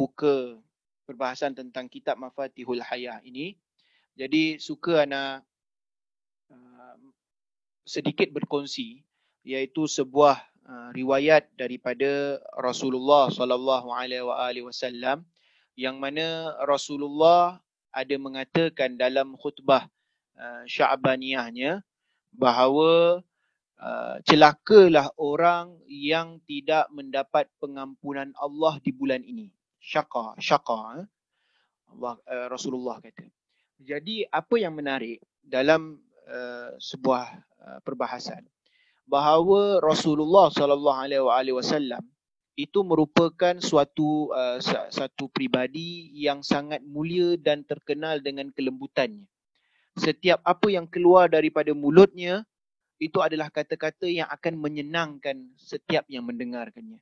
membuka perbahasan tentang kitab Mafatihul Hayah ini. Jadi suka ana uh, sedikit berkongsi iaitu sebuah uh, riwayat daripada Rasulullah sallallahu alaihi wasallam yang mana Rasulullah ada mengatakan dalam khutbah uh, Sya'baniyahnya bahawa uh, celakalah orang yang tidak mendapat pengampunan Allah di bulan ini. Syaqa, syaqa. Eh? Allah, uh, Rasulullah kata. Jadi apa yang menarik dalam uh, sebuah uh, perbahasan bahawa Rasulullah sallallahu alaihi wasallam itu merupakan suatu uh, satu pribadi yang sangat mulia dan terkenal dengan kelembutannya. Setiap apa yang keluar daripada mulutnya itu adalah kata-kata yang akan menyenangkan setiap yang mendengarkannya.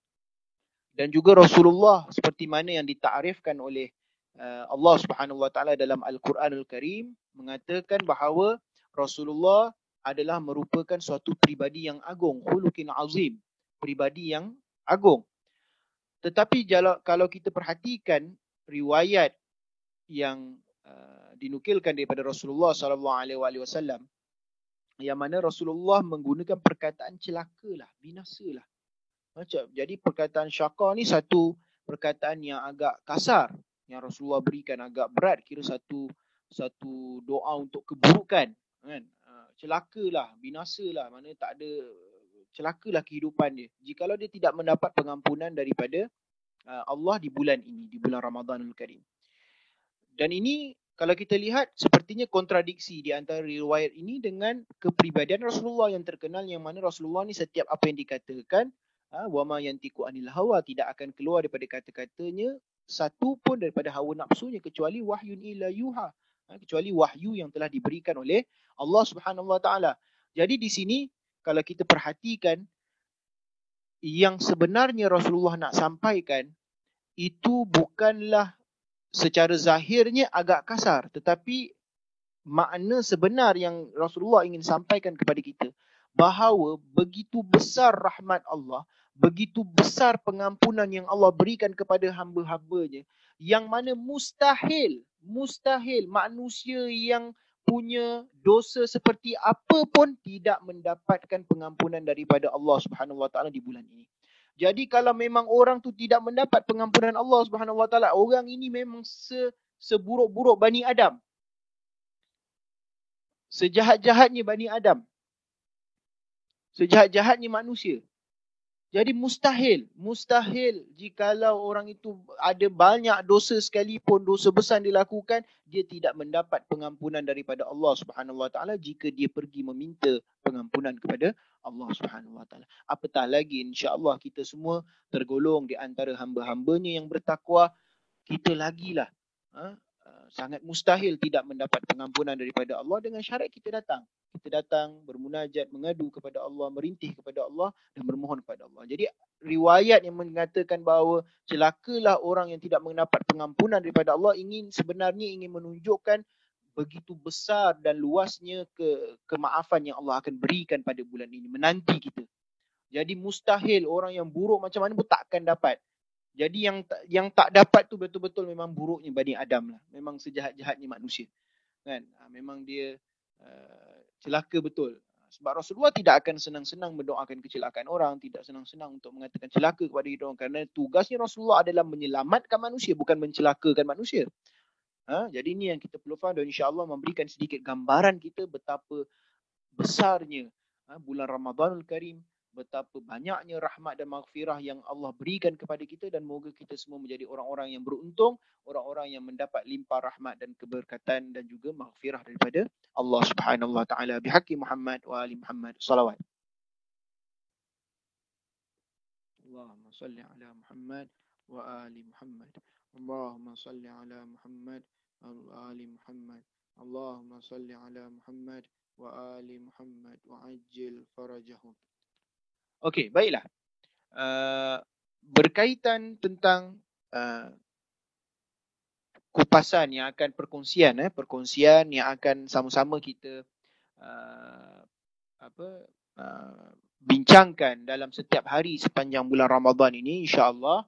Dan juga Rasulullah seperti mana yang ditakrifkan oleh uh, Allah Subhanahu Wa Taala dalam Al-Quranul Karim mengatakan bahawa Rasulullah adalah merupakan suatu pribadi yang agung, khuluqin azim, pribadi yang agung. Tetapi kalau kita perhatikan riwayat yang uh, dinukilkan daripada Rasulullah sallallahu alaihi wasallam yang mana Rasulullah menggunakan perkataan celakalah, binasalah. Jadi perkataan syaka ni satu perkataan yang agak kasar yang Rasulullah berikan agak berat kira satu satu doa untuk keburukan kan. Uh, celakalah, binasalah, mana tak ada celakalah kehidupan dia. Jikalau dia tidak mendapat pengampunan daripada uh, Allah di bulan ini, di bulan Ramadanul Karim. Dan ini kalau kita lihat sepertinya kontradiksi di antara riwayat ini dengan kepribadian Rasulullah yang terkenal yang mana Rasulullah ni setiap apa yang dikatakan uh, wa ma yantiqu anil hawa tidak akan keluar daripada kata-katanya satu pun daripada hawa nafsunya kecuali wahyun ila yuha uh, kecuali wahyu yang telah diberikan oleh Allah Subhanahu wa taala. Jadi di sini kalau kita perhatikan yang sebenarnya Rasulullah nak sampaikan itu bukanlah secara zahirnya agak kasar tetapi makna sebenar yang Rasulullah ingin sampaikan kepada kita bahawa begitu besar rahmat Allah begitu besar pengampunan yang Allah berikan kepada hamba-hambanya yang mana mustahil mustahil manusia yang punya dosa seperti apa pun tidak mendapatkan pengampunan daripada Allah Subhanahu Wa Taala di bulan ini. Jadi kalau memang orang tu tidak mendapat pengampunan Allah Subhanahu Wa Taala, orang ini memang se seburuk-buruk Bani Adam. Sejahat-jahatnya Bani Adam. Sejahat-jahatnya manusia. Jadi mustahil, mustahil jikalau orang itu ada banyak dosa sekalipun, dosa besar dilakukan, dia tidak mendapat pengampunan daripada Allah Subhanahu Wa Taala jika dia pergi meminta pengampunan kepada Allah Subhanahu Wa Taala. Apatah lagi insya-Allah kita semua tergolong di antara hamba-hambanya yang bertakwa, kita lagilah ha? Sangat mustahil tidak mendapat pengampunan daripada Allah dengan syarat kita datang. Kita datang bermunajat, mengadu kepada Allah, merintih kepada Allah dan bermohon kepada Allah. Jadi riwayat yang mengatakan bahawa celakalah orang yang tidak mendapat pengampunan daripada Allah ingin sebenarnya ingin menunjukkan begitu besar dan luasnya ke kemaafan yang Allah akan berikan pada bulan ini menanti kita. Jadi mustahil orang yang buruk macam mana pun takkan dapat. Jadi yang yang tak dapat tu betul-betul memang buruknya Bani Adam lah. Memang sejahat-jahatnya manusia. Kan? Ha, memang dia uh, celaka betul. Sebab Rasulullah tidak akan senang-senang mendoakan kecelakaan orang. Tidak senang-senang untuk mengatakan celaka kepada orang. Kerana tugasnya Rasulullah adalah menyelamatkan manusia. Bukan mencelakakan manusia. Ha? Jadi ini yang kita perlu faham. Dan insyaAllah memberikan sedikit gambaran kita betapa besarnya ha? bulan Ramadanul Karim betapa banyaknya rahmat dan maghfirah yang Allah berikan kepada kita dan moga kita semua menjadi orang-orang yang beruntung, orang-orang yang mendapat limpah rahmat dan keberkatan dan juga maghfirah daripada Allah Subhanahu wa taala bihaqqi Muhammad wa ali Muhammad salawat. Allahumma salli ala Muhammad wa ali Muhammad. Allahumma salli ala Muhammad wa ali Muhammad. Allahumma salli ala Muhammad wa ali Muhammad wa ajil farajahum. Okey, baiklah. Uh, berkaitan tentang uh, kupasan yang akan perkongsian eh perkongsian yang akan sama-sama kita uh, apa uh, bincangkan dalam setiap hari sepanjang bulan Ramadan ini insya-Allah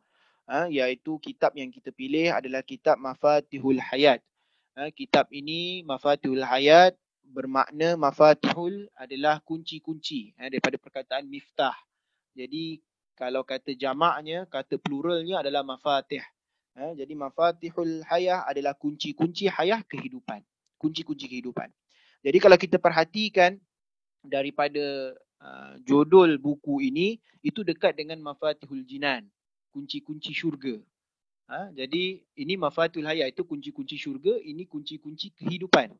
ha, iaitu kitab yang kita pilih adalah kitab Mafatihul Hayat. Ha, kitab ini Mafatihul Hayat bermakna Mafatihul adalah kunci-kunci ha, daripada perkataan miftah. Jadi kalau kata jamaknya, kata pluralnya adalah mafatih. Ha, jadi mafatihul hayah adalah kunci-kunci hayah kehidupan. Kunci-kunci kehidupan. Jadi kalau kita perhatikan daripada uh, judul buku ini, itu dekat dengan mafatihul jinan kunci-kunci syurga. Ha, jadi ini mafatul hayat itu kunci-kunci syurga, ini kunci-kunci kehidupan.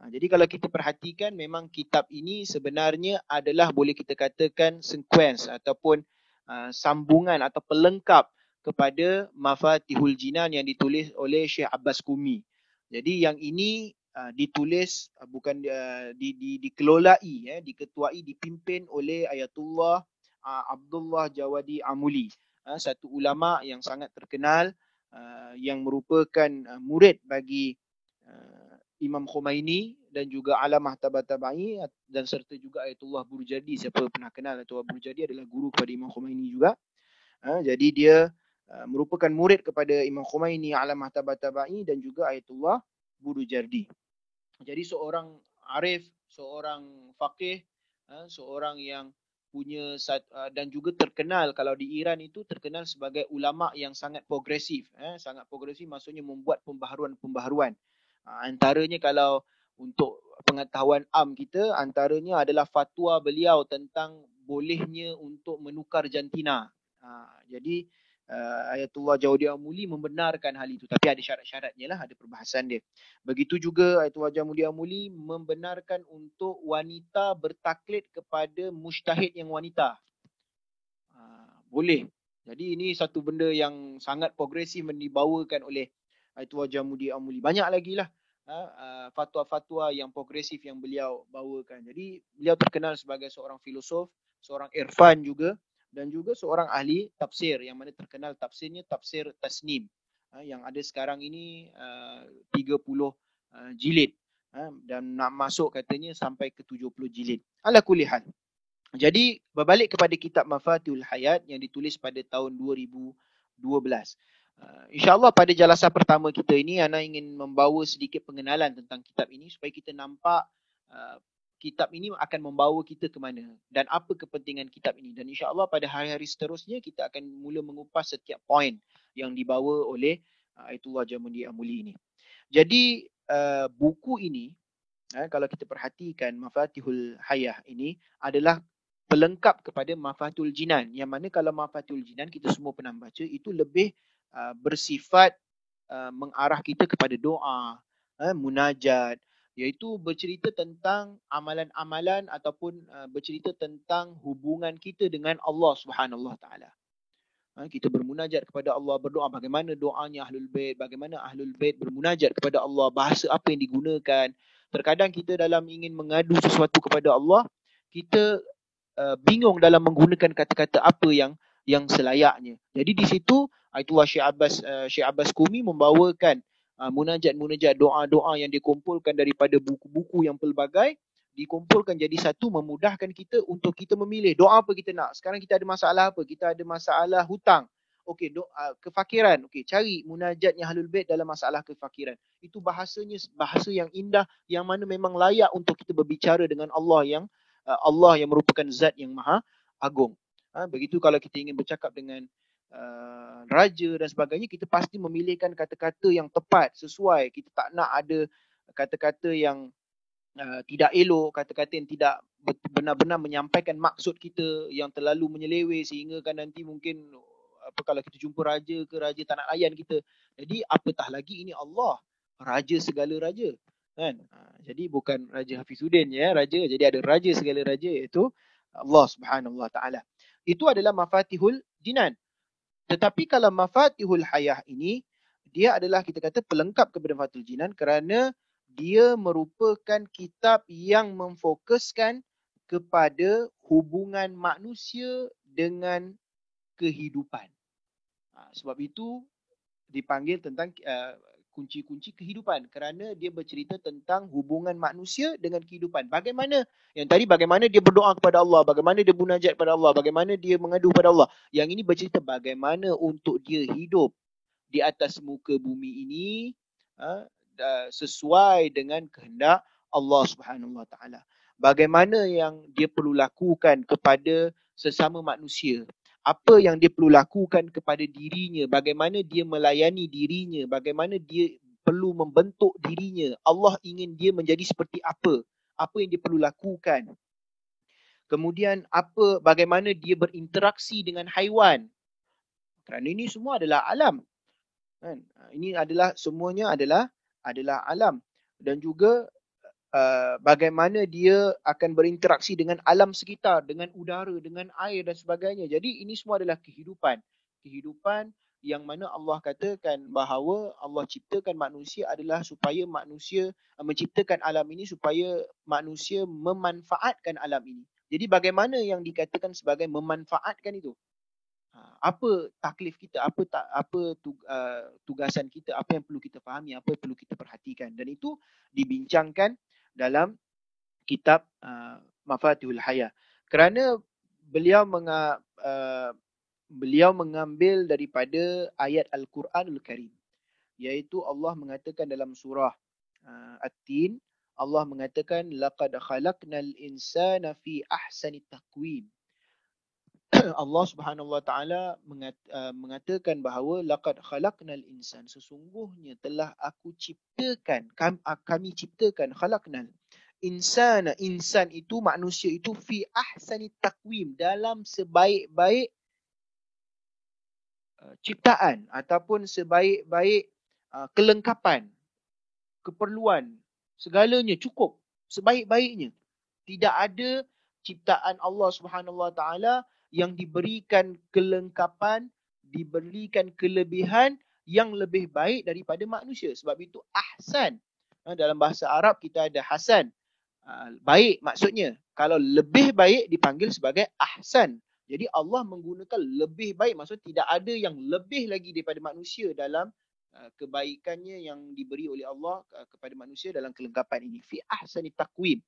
Ha, jadi kalau kita perhatikan memang kitab ini sebenarnya adalah boleh kita katakan sequence ataupun uh, sambungan atau pelengkap kepada Mafatihul Jinan yang ditulis oleh Syekh Abbas Kumi. Jadi yang ini uh, ditulis uh, bukan uh, di, di, dikelolai, eh, diketuai, dipimpin oleh Ayatullah uh, Abdullah Jawadi Amuli. Ha, satu ulama yang sangat terkenal uh, yang merupakan uh, murid bagi uh, Imam Khomeini dan juga Alamah Tabatabai dan serta juga Ayatullah Burjadi. Siapa pernah kenal Ayatullah Burjadi adalah guru kepada Imam Khomeini juga. Ha, jadi dia uh, merupakan murid kepada Imam Khomeini Alamah Tabatabai dan juga Ayatullah Burjadi. Jadi seorang arif seorang faqih uh, seorang yang punya uh, dan juga terkenal kalau di Iran itu terkenal sebagai ulama yang sangat progresif eh sangat progresif maksudnya membuat pembaharuan-pembaharuan uh, antaranya kalau untuk pengetahuan am kita antaranya adalah fatwa beliau tentang bolehnya untuk menukar jantina. Uh, jadi uh, Ayatullah Jawdi Amuli membenarkan hal itu. Tapi ada syarat-syaratnya lah ada perbahasan dia. Begitu juga Ayatullah Jawdi Amuli membenarkan untuk wanita bertaklid kepada mustahid yang wanita. Uh, boleh. Jadi ini satu benda yang sangat progresif dibawakan oleh Ayatullah Jamudi Amuli. Banyak lagi lah uh, fatwa-fatwa yang progresif yang beliau bawakan. Jadi beliau terkenal sebagai seorang filosof seorang irfan juga dan juga seorang ahli tafsir. Yang mana terkenal tafsirnya tafsir tasnim ha, yang ada sekarang ini uh, 30 uh, jilid ha, dan nak masuk katanya sampai ke 70 jilid. Ala kulihan jadi berbalik kepada kitab Mafatihul Hayat yang ditulis pada tahun 2012 uh, insyaallah pada jelasan pertama kita ini ana ingin membawa sedikit pengenalan tentang kitab ini supaya kita nampak uh, kitab ini akan membawa kita ke mana dan apa kepentingan kitab ini dan insya-Allah pada hari-hari seterusnya kita akan mula mengupas setiap poin yang dibawa oleh uh, Ayatullah Jamundi Amuli ini. Jadi uh, buku ini uh, kalau kita perhatikan Mafatihul Hayah ini adalah pelengkap kepada Mafatihul Jinan yang mana kalau Mafatihul Jinan kita semua pernah baca itu lebih uh, bersifat uh, mengarah kita kepada doa, uh, munajat, iaitu bercerita tentang amalan-amalan ataupun uh, bercerita tentang hubungan kita dengan Allah Subhanahu Taala. Ha, kita bermunajat kepada Allah berdoa bagaimana doanya Ahlul Bait, bagaimana Ahlul Bait bermunajat kepada Allah, bahasa apa yang digunakan. Terkadang kita dalam ingin mengadu sesuatu kepada Allah, kita uh, bingung dalam menggunakan kata-kata apa yang yang selayaknya. Jadi di situ Aitulah Syekh Abbas uh, Syekh Abbas Kumi membawakan uh, munajat-munajat doa-doa yang dikumpulkan daripada buku-buku yang pelbagai dikumpulkan jadi satu memudahkan kita untuk kita memilih doa apa kita nak. Sekarang kita ada masalah apa? Kita ada masalah hutang. Okey, doa uh, kefakiran. Okey, cari munajatnya Ahlul Bait dalam masalah kefakiran. Itu bahasanya bahasa yang indah yang mana memang layak untuk kita berbicara dengan Allah yang Allah yang merupakan zat yang maha agung. Ha, begitu kalau kita ingin bercakap dengan uh, raja dan sebagainya kita pasti memilihkan kata-kata yang tepat sesuai. Kita tak nak ada kata-kata yang uh, tidak elok kata-kata yang tidak benar-benar menyampaikan maksud kita yang terlalu menyeleweng sehingga kan nanti mungkin apa kalau kita jumpa raja ke raja tak nak layan kita. Jadi apatah lagi ini Allah raja segala raja kan? Jadi bukan raja Hafizuddin ya raja. Jadi ada raja segala raja iaitu Allah Subhanahu Wa Taala itu adalah mafatihul jinan tetapi kalau mafatihul hayah ini, dia adalah kita kata pelengkap kepada mafatul jinan kerana dia merupakan kitab yang memfokuskan kepada hubungan manusia dengan kehidupan. Ha, sebab itu dipanggil tentang uh, kunci-kunci kehidupan kerana dia bercerita tentang hubungan manusia dengan kehidupan. Bagaimana yang tadi bagaimana dia berdoa kepada Allah, bagaimana dia munajat kepada Allah, bagaimana dia mengadu kepada Allah. Yang ini bercerita bagaimana untuk dia hidup di atas muka bumi ini ha, sesuai dengan kehendak Allah Subhanahu Wa Taala. Bagaimana yang dia perlu lakukan kepada sesama manusia apa yang dia perlu lakukan kepada dirinya, bagaimana dia melayani dirinya, bagaimana dia perlu membentuk dirinya. Allah ingin dia menjadi seperti apa? Apa yang dia perlu lakukan? Kemudian apa bagaimana dia berinteraksi dengan haiwan? Kerana ini semua adalah alam. Kan? Ini adalah semuanya adalah adalah alam dan juga Uh, bagaimana dia akan berinteraksi dengan alam sekitar, dengan udara, dengan air dan sebagainya. Jadi ini semua adalah kehidupan. Kehidupan yang mana Allah katakan bahawa Allah ciptakan manusia adalah supaya manusia uh, menciptakan alam ini supaya manusia memanfaatkan alam ini. Jadi bagaimana yang dikatakan sebagai memanfaatkan itu? Ha, apa taklif kita, apa tak, apa uh, tugasan kita, apa yang perlu kita fahami, apa yang perlu kita perhatikan dan itu dibincangkan dalam kitab uh, Mafatihul Haya. Kerana beliau menga, uh, beliau mengambil daripada ayat Al-Quranul Karim. Iaitu Allah mengatakan dalam surah uh, At-Tin, Allah mengatakan laqad khalaqnal insana fi ahsani taqwim. Allah Subhanahu Wa Taala uh, mengatakan bahawa laqad khalaqnal insan. Sesungguhnya telah aku ciptakan uh, kami ciptakan khalaqnal insana. Insan itu manusia itu fi ahsani taqwim dalam sebaik-baik uh, ciptaan ataupun sebaik-baik kelengkapan keperluan segalanya cukup sebaik-baiknya. Tidak ada ciptaan Allah Subhanahu Wa Taala yang diberikan kelengkapan, diberikan kelebihan yang lebih baik daripada manusia. Sebab itu ahsan. Ha, dalam bahasa Arab kita ada hasan. Ha, baik maksudnya. Kalau lebih baik dipanggil sebagai ahsan. Jadi Allah menggunakan lebih baik. Maksudnya tidak ada yang lebih lagi daripada manusia dalam ha, kebaikannya yang diberi oleh Allah kepada manusia dalam kelengkapan ini. Fi ahsani taqwim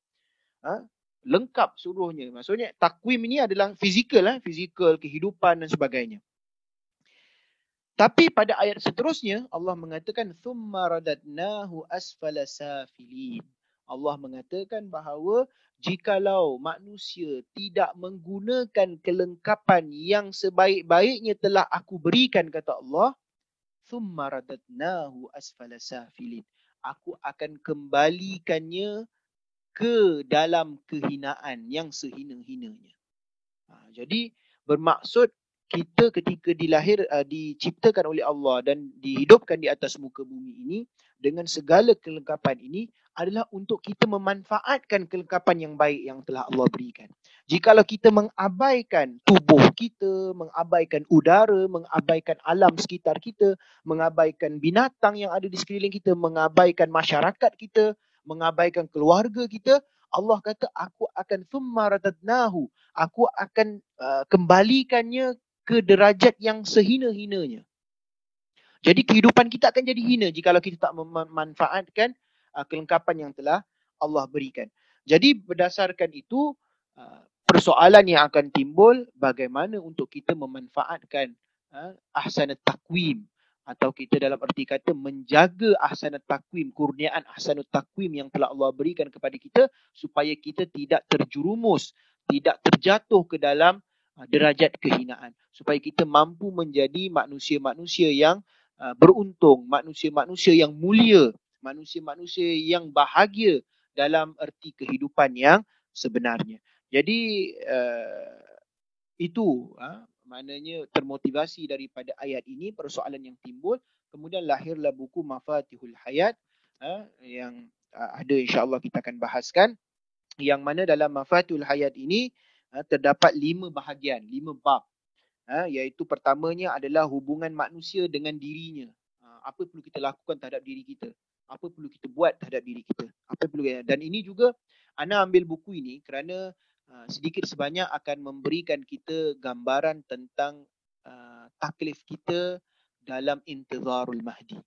lengkap seluruhnya. Maksudnya takwim ini adalah fizikal lah, fizikal kehidupan dan sebagainya. Tapi pada ayat seterusnya Allah mengatakan thumma radadnahu asfala safilin. Allah mengatakan bahawa jikalau manusia tidak menggunakan kelengkapan yang sebaik-baiknya telah aku berikan kata Allah thumma radadnahu asfala safilin. Aku akan kembalikannya ke dalam kehinaan yang sehina-hinanya. Ha, jadi bermaksud kita ketika dilahir uh, diciptakan oleh Allah dan dihidupkan di atas muka bumi ini dengan segala kelengkapan ini adalah untuk kita memanfaatkan kelengkapan yang baik yang telah Allah berikan. Jikalau kita mengabaikan tubuh kita, mengabaikan udara, mengabaikan alam sekitar kita, mengabaikan binatang yang ada di sekeliling kita, mengabaikan masyarakat kita, mengabaikan keluarga kita, Allah kata aku akan thumma radadnahu. Aku akan uh, kembalikannya ke derajat yang sehina-hinanya. Jadi kehidupan kita akan jadi hina jika kita tak memanfaatkan uh, kelengkapan yang telah Allah berikan. Jadi berdasarkan itu uh, persoalan yang akan timbul bagaimana untuk kita memanfaatkan uh, ahsanat takwim atau kita dalam erti kata menjaga ahsanat takwim, kurniaan ahsanat takwim yang telah Allah berikan kepada kita supaya kita tidak terjerumus, tidak terjatuh ke dalam uh, derajat kehinaan. Supaya kita mampu menjadi manusia-manusia yang uh, beruntung, manusia-manusia yang mulia, manusia-manusia yang bahagia dalam erti kehidupan yang sebenarnya. Jadi uh, itu uh, maknanya termotivasi daripada ayat ini persoalan yang timbul kemudian lahirlah buku Mafatihul Hayat ha, yang ha, ada insya-Allah kita akan bahaskan yang mana dalam Mafatihul Hayat ini ha, terdapat lima bahagian lima bab. Iaitu pertamanya adalah hubungan manusia dengan dirinya. Apa perlu kita lakukan terhadap diri kita? Apa perlu kita buat terhadap diri kita? Apa perlu dan ini juga ana ambil buku ini kerana sedikit sebanyak akan memberikan kita gambaran tentang uh, taklif kita dalam intizarul mahdi.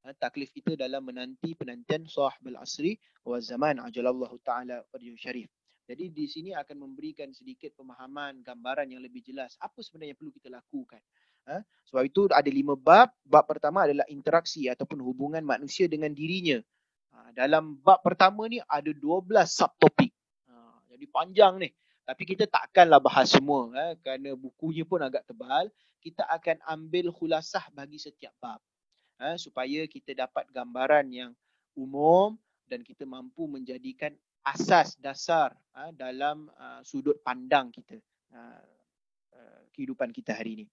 Ha, taklif kita dalam menanti penantian sahibul asri wa zaman ajalallahu taala wajhu syarif. Jadi di sini akan memberikan sedikit pemahaman, gambaran yang lebih jelas apa sebenarnya perlu kita lakukan. Ha? Sebab itu ada lima bab. Bab pertama adalah interaksi ataupun hubungan manusia dengan dirinya. Ha, dalam bab pertama ni ada 12 subtopik. Jadi panjang ni. Tapi kita takkanlah bahas semua ha, kerana bukunya pun agak tebal. Kita akan ambil khulasah bagi setiap bab ha, supaya kita dapat gambaran yang umum dan kita mampu menjadikan asas dasar ha, dalam uh, sudut pandang kita uh, uh, kehidupan kita hari ini.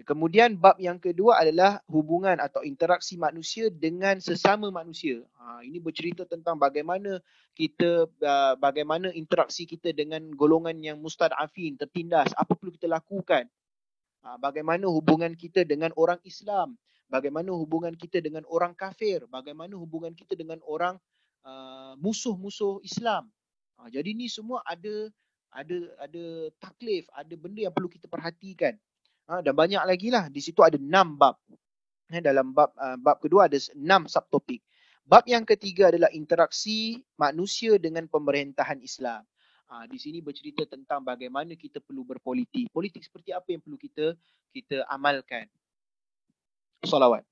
Kemudian bab yang kedua adalah hubungan atau interaksi manusia dengan sesama manusia. Ha, ini bercerita tentang bagaimana kita bagaimana interaksi kita dengan golongan yang mustadafin, tertindas, apa perlu kita lakukan. Ha, bagaimana hubungan kita dengan orang Islam, bagaimana hubungan kita dengan orang kafir, bagaimana hubungan kita dengan orang uh, musuh-musuh Islam. Uh, jadi ni semua ada ada ada taklif, ada benda yang perlu kita perhatikan. Uh, dan banyak lagi lah. Di situ ada enam bab. Eh, dalam bab uh, bab kedua ada enam subtopik. Bab yang ketiga adalah interaksi manusia dengan pemerintahan Islam. Uh, di sini bercerita tentang bagaimana kita perlu berpolitik. Politik seperti apa yang perlu kita kita amalkan salawat.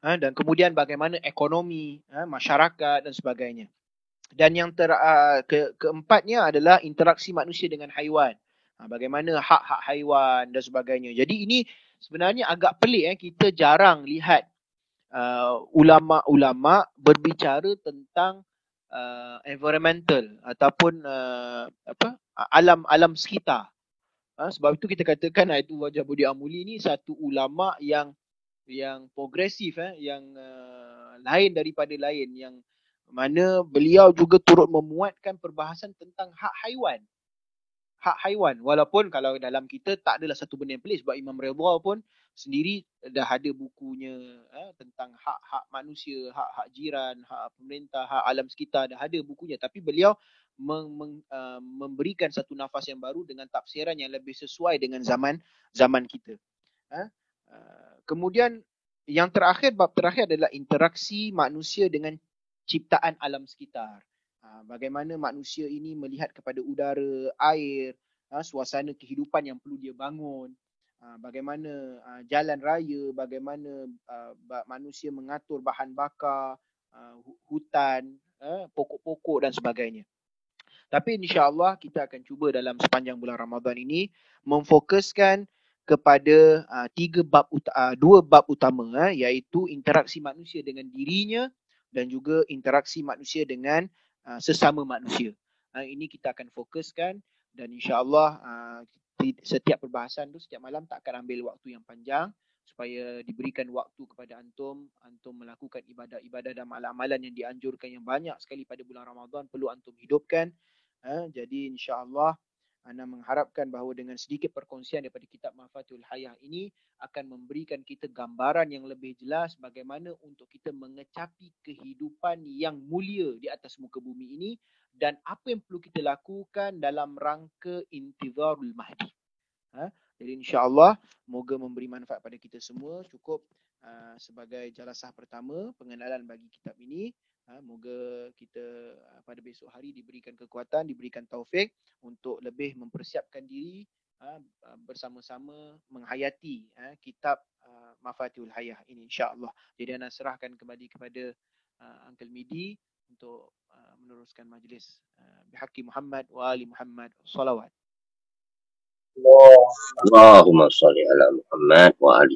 Ha, dan kemudian bagaimana ekonomi, ha, masyarakat dan sebagainya. Dan yang ter, ke, keempatnya adalah interaksi manusia dengan haiwan. Ha, bagaimana hak-hak haiwan dan sebagainya. Jadi ini sebenarnya agak pelik eh kita jarang lihat uh, ulama-ulama berbicara tentang uh, environmental ataupun uh, apa alam alam sekitar. Ha, sebab itu kita katakan itu wajah Budi Amuli ni satu ulama yang yang progresif eh yang uh, lain daripada lain yang mana beliau juga turut memuatkan perbahasan tentang hak haiwan. Hak haiwan walaupun kalau dalam kita tak adalah satu benda yang pelik sebab Imam Ridha pun sendiri dah ada bukunya eh, tentang hak-hak manusia, hak-hak jiran, hak pemerintah, hak alam sekitar dah ada bukunya tapi beliau meng, meng, uh, memberikan satu nafas yang baru dengan tafsiran yang lebih sesuai dengan zaman zaman kita. Eh? Uh, kemudian yang terakhir bab terakhir adalah interaksi manusia dengan ciptaan alam sekitar. Uh, bagaimana manusia ini melihat kepada udara, air, uh, suasana kehidupan yang perlu dia bangun. Ah, bagaimana jalan raya, bagaimana manusia mengatur bahan bakar, hutan, pokok-pokok dan sebagainya. Tapi insya-Allah kita akan cuba dalam sepanjang bulan Ramadan ini memfokuskan kepada uh, tiga bab uh, dua bab utama uh, iaitu interaksi manusia dengan dirinya dan juga interaksi manusia dengan uh, sesama manusia. Uh, ini kita akan fokuskan dan insya-Allah uh, setiap perbahasan tu setiap malam tak akan ambil waktu yang panjang supaya diberikan waktu kepada antum antum melakukan ibadah-ibadah dan amalan-amalan yang dianjurkan yang banyak sekali pada bulan Ramadan perlu antum hidupkan ha, jadi insya-Allah ana mengharapkan bahawa dengan sedikit perkongsian daripada kitab Mafatul Hayah ini akan memberikan kita gambaran yang lebih jelas bagaimana untuk kita mengecapi kehidupan yang mulia di atas muka bumi ini dan apa yang perlu kita lakukan dalam rangka intizarul mahdi. Ha? Jadi insya-Allah moga memberi manfaat pada kita semua cukup uh, sebagai jalasah pertama pengenalan bagi kitab ini. Ha, moga kita uh, pada besok hari diberikan kekuatan, diberikan taufik untuk lebih mempersiapkan diri uh, bersama-sama menghayati kitab Mafatihul Hayah ini insya-Allah. Jadi ana serahkan kembali kepada Uncle Midi untuk meneruskan majlis bihaqi Muhammad wa ali Muhammad salawat. Allahumma salli ala Muhammad wa ali